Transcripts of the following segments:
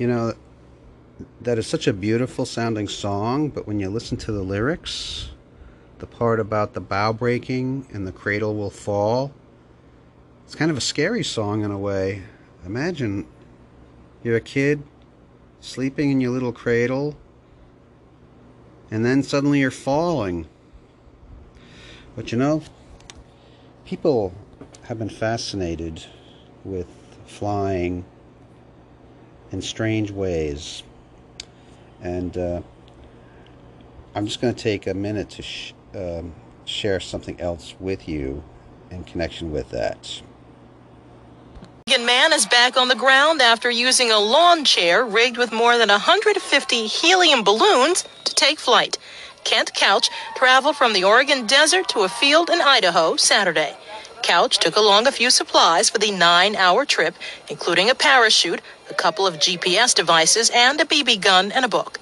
You know, that is such a beautiful sounding song, but when you listen to the lyrics, the part about the bow breaking and the cradle will fall, it's kind of a scary song in a way. Imagine you're a kid sleeping in your little cradle, and then suddenly you're falling. But you know, people have been fascinated with flying in strange ways. And uh, I'm just going to take a minute to sh- um, share something else with you in connection with that. Man is back on the ground after using a lawn chair rigged with more than 150 helium balloons to take flight. Kent Couch traveled from the Oregon desert to a field in Idaho Saturday. Couch took along a few supplies for the nine hour trip, including a parachute, a couple of GPS devices, and a BB gun and a book.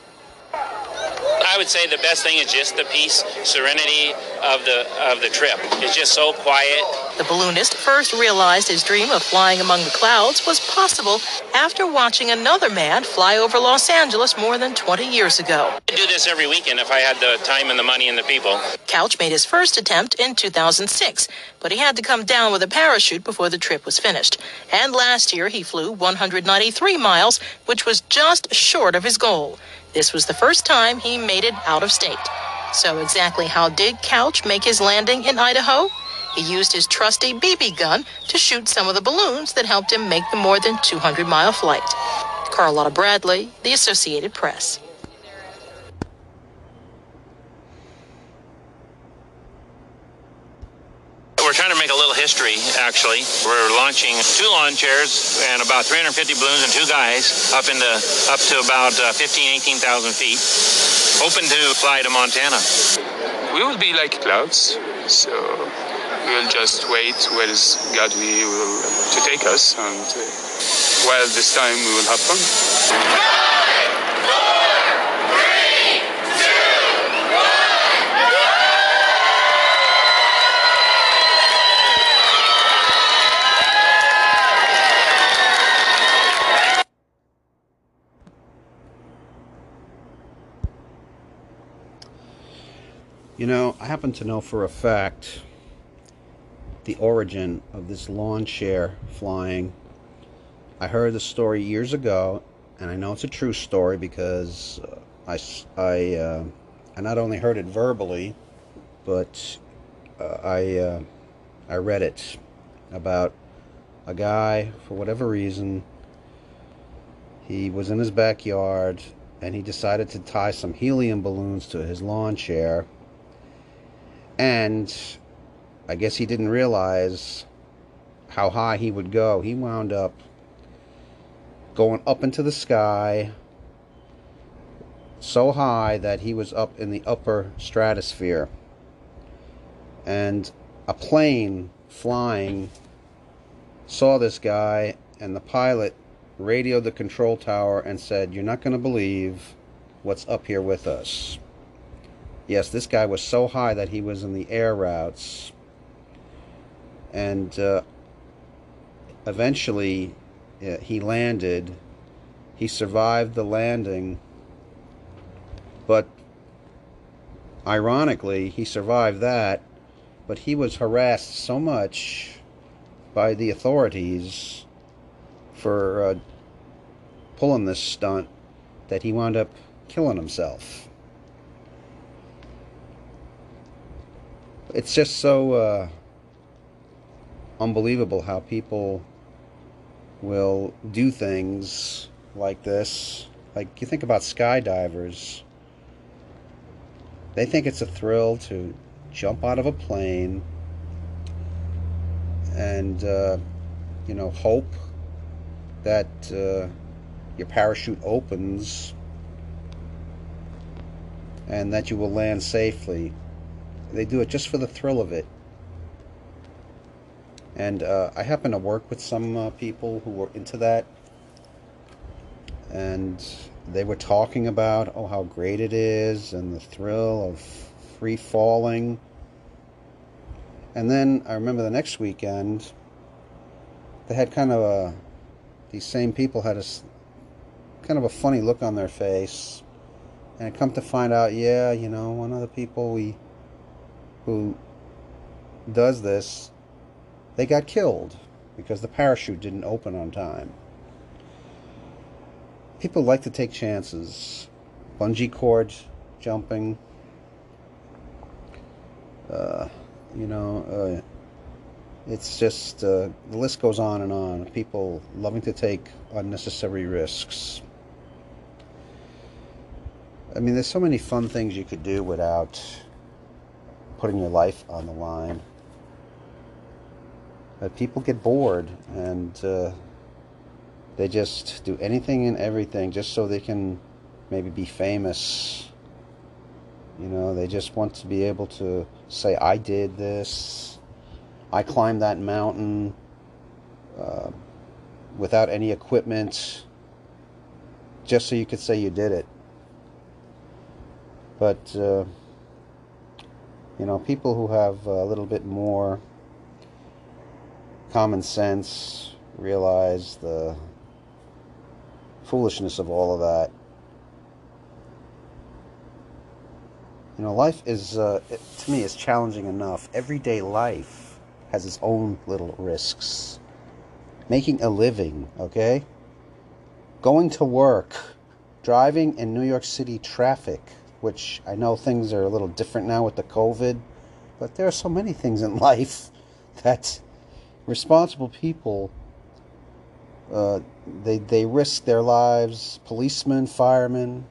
I would say the best thing is just the peace, serenity of the of the trip. It's just so quiet. The balloonist first realized his dream of flying among the clouds was possible after watching another man fly over Los Angeles more than 20 years ago. I'd do this every weekend if I had the time and the money and the people. Couch made his first attempt in 2006, but he had to come down with a parachute before the trip was finished. And last year he flew 193 miles, which was just short of his goal. This was the first time he made it out of state. So, exactly how did Couch make his landing in Idaho? He used his trusty BB gun to shoot some of the balloons that helped him make the more than 200 mile flight. Carlotta Bradley, The Associated Press. We're trying to make a little history, actually. We're launching two lawn chairs and about 350 balloons and two guys up into up to about uh, 15, 18,000 feet, open to fly to Montana. We will be like clouds, so we will just wait where is God we will to take us, and uh, while this time we will have fun. You know, I happen to know for a fact the origin of this lawn chair flying. I heard the story years ago, and I know it's a true story because uh, I, I, uh, I not only heard it verbally, but uh, I, uh, I read it about a guy, for whatever reason, he was in his backyard and he decided to tie some helium balloons to his lawn chair and I guess he didn't realize how high he would go. He wound up going up into the sky so high that he was up in the upper stratosphere. And a plane flying saw this guy, and the pilot radioed the control tower and said, You're not going to believe what's up here with us. Yes, this guy was so high that he was in the air routes. And uh, eventually uh, he landed. He survived the landing. But ironically, he survived that. But he was harassed so much by the authorities for uh, pulling this stunt that he wound up killing himself. It's just so uh, unbelievable how people will do things like this. Like you think about skydivers, they think it's a thrill to jump out of a plane and uh, you know hope that uh, your parachute opens and that you will land safely they do it just for the thrill of it. And uh, I happen to work with some uh, people who were into that. And they were talking about, oh, how great it is and the thrill of free falling. And then I remember the next weekend, they had kind of a, these same people had a, kind of a funny look on their face. And I come to find out, yeah, you know, one of the people we who does this, they got killed because the parachute didn't open on time. People like to take chances. Bungee cord jumping. Uh, you know, uh, it's just uh, the list goes on and on. People loving to take unnecessary risks. I mean, there's so many fun things you could do without putting your life on the line. But people get bored and uh, they just do anything and everything just so they can maybe be famous. You know, they just want to be able to say, I did this, I climbed that mountain uh, without any equipment, just so you could say you did it. But, uh, you know, people who have a little bit more common sense realize the foolishness of all of that. You know, life is, uh, it, to me, is challenging enough. Everyday life has its own little risks. Making a living, okay? Going to work, driving in New York City traffic, which I know things are a little different now with the COVID, but there are so many things in life that responsible people uh, they they risk their lives. Policemen, firemen,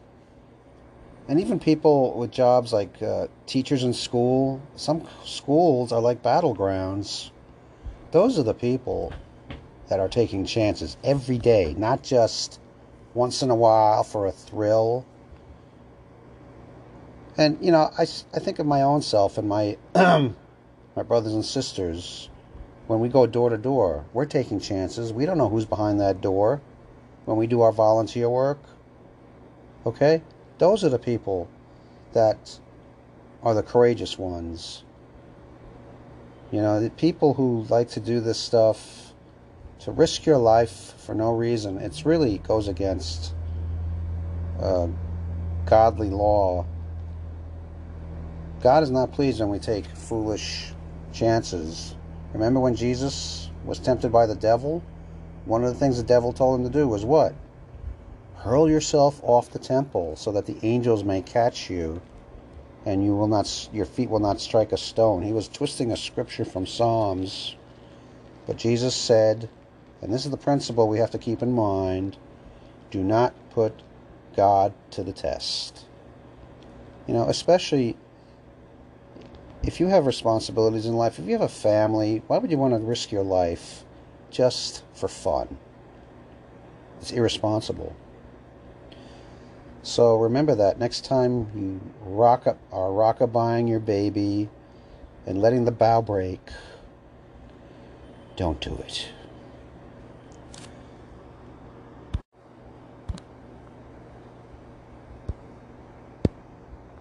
and even people with jobs like uh, teachers in school. Some schools are like battlegrounds. Those are the people that are taking chances every day, not just once in a while for a thrill. And you know, I, I think of my own self and my my brothers and sisters when we go door to door. We're taking chances. We don't know who's behind that door when we do our volunteer work. Okay? Those are the people that are the courageous ones. You know, the people who like to do this stuff to risk your life for no reason, it's really goes against uh, godly law. God is not pleased when we take foolish chances. Remember when Jesus was tempted by the devil? One of the things the devil told him to do was what? Hurl yourself off the temple so that the angels may catch you and you will not your feet will not strike a stone. He was twisting a scripture from Psalms. But Jesus said, and this is the principle we have to keep in mind, do not put God to the test. You know, especially if you have responsibilities in life, if you have a family, why would you want to risk your life just for fun? It's irresponsible. So remember that next time you rock up are rockabuying your baby and letting the bow break, don't do it.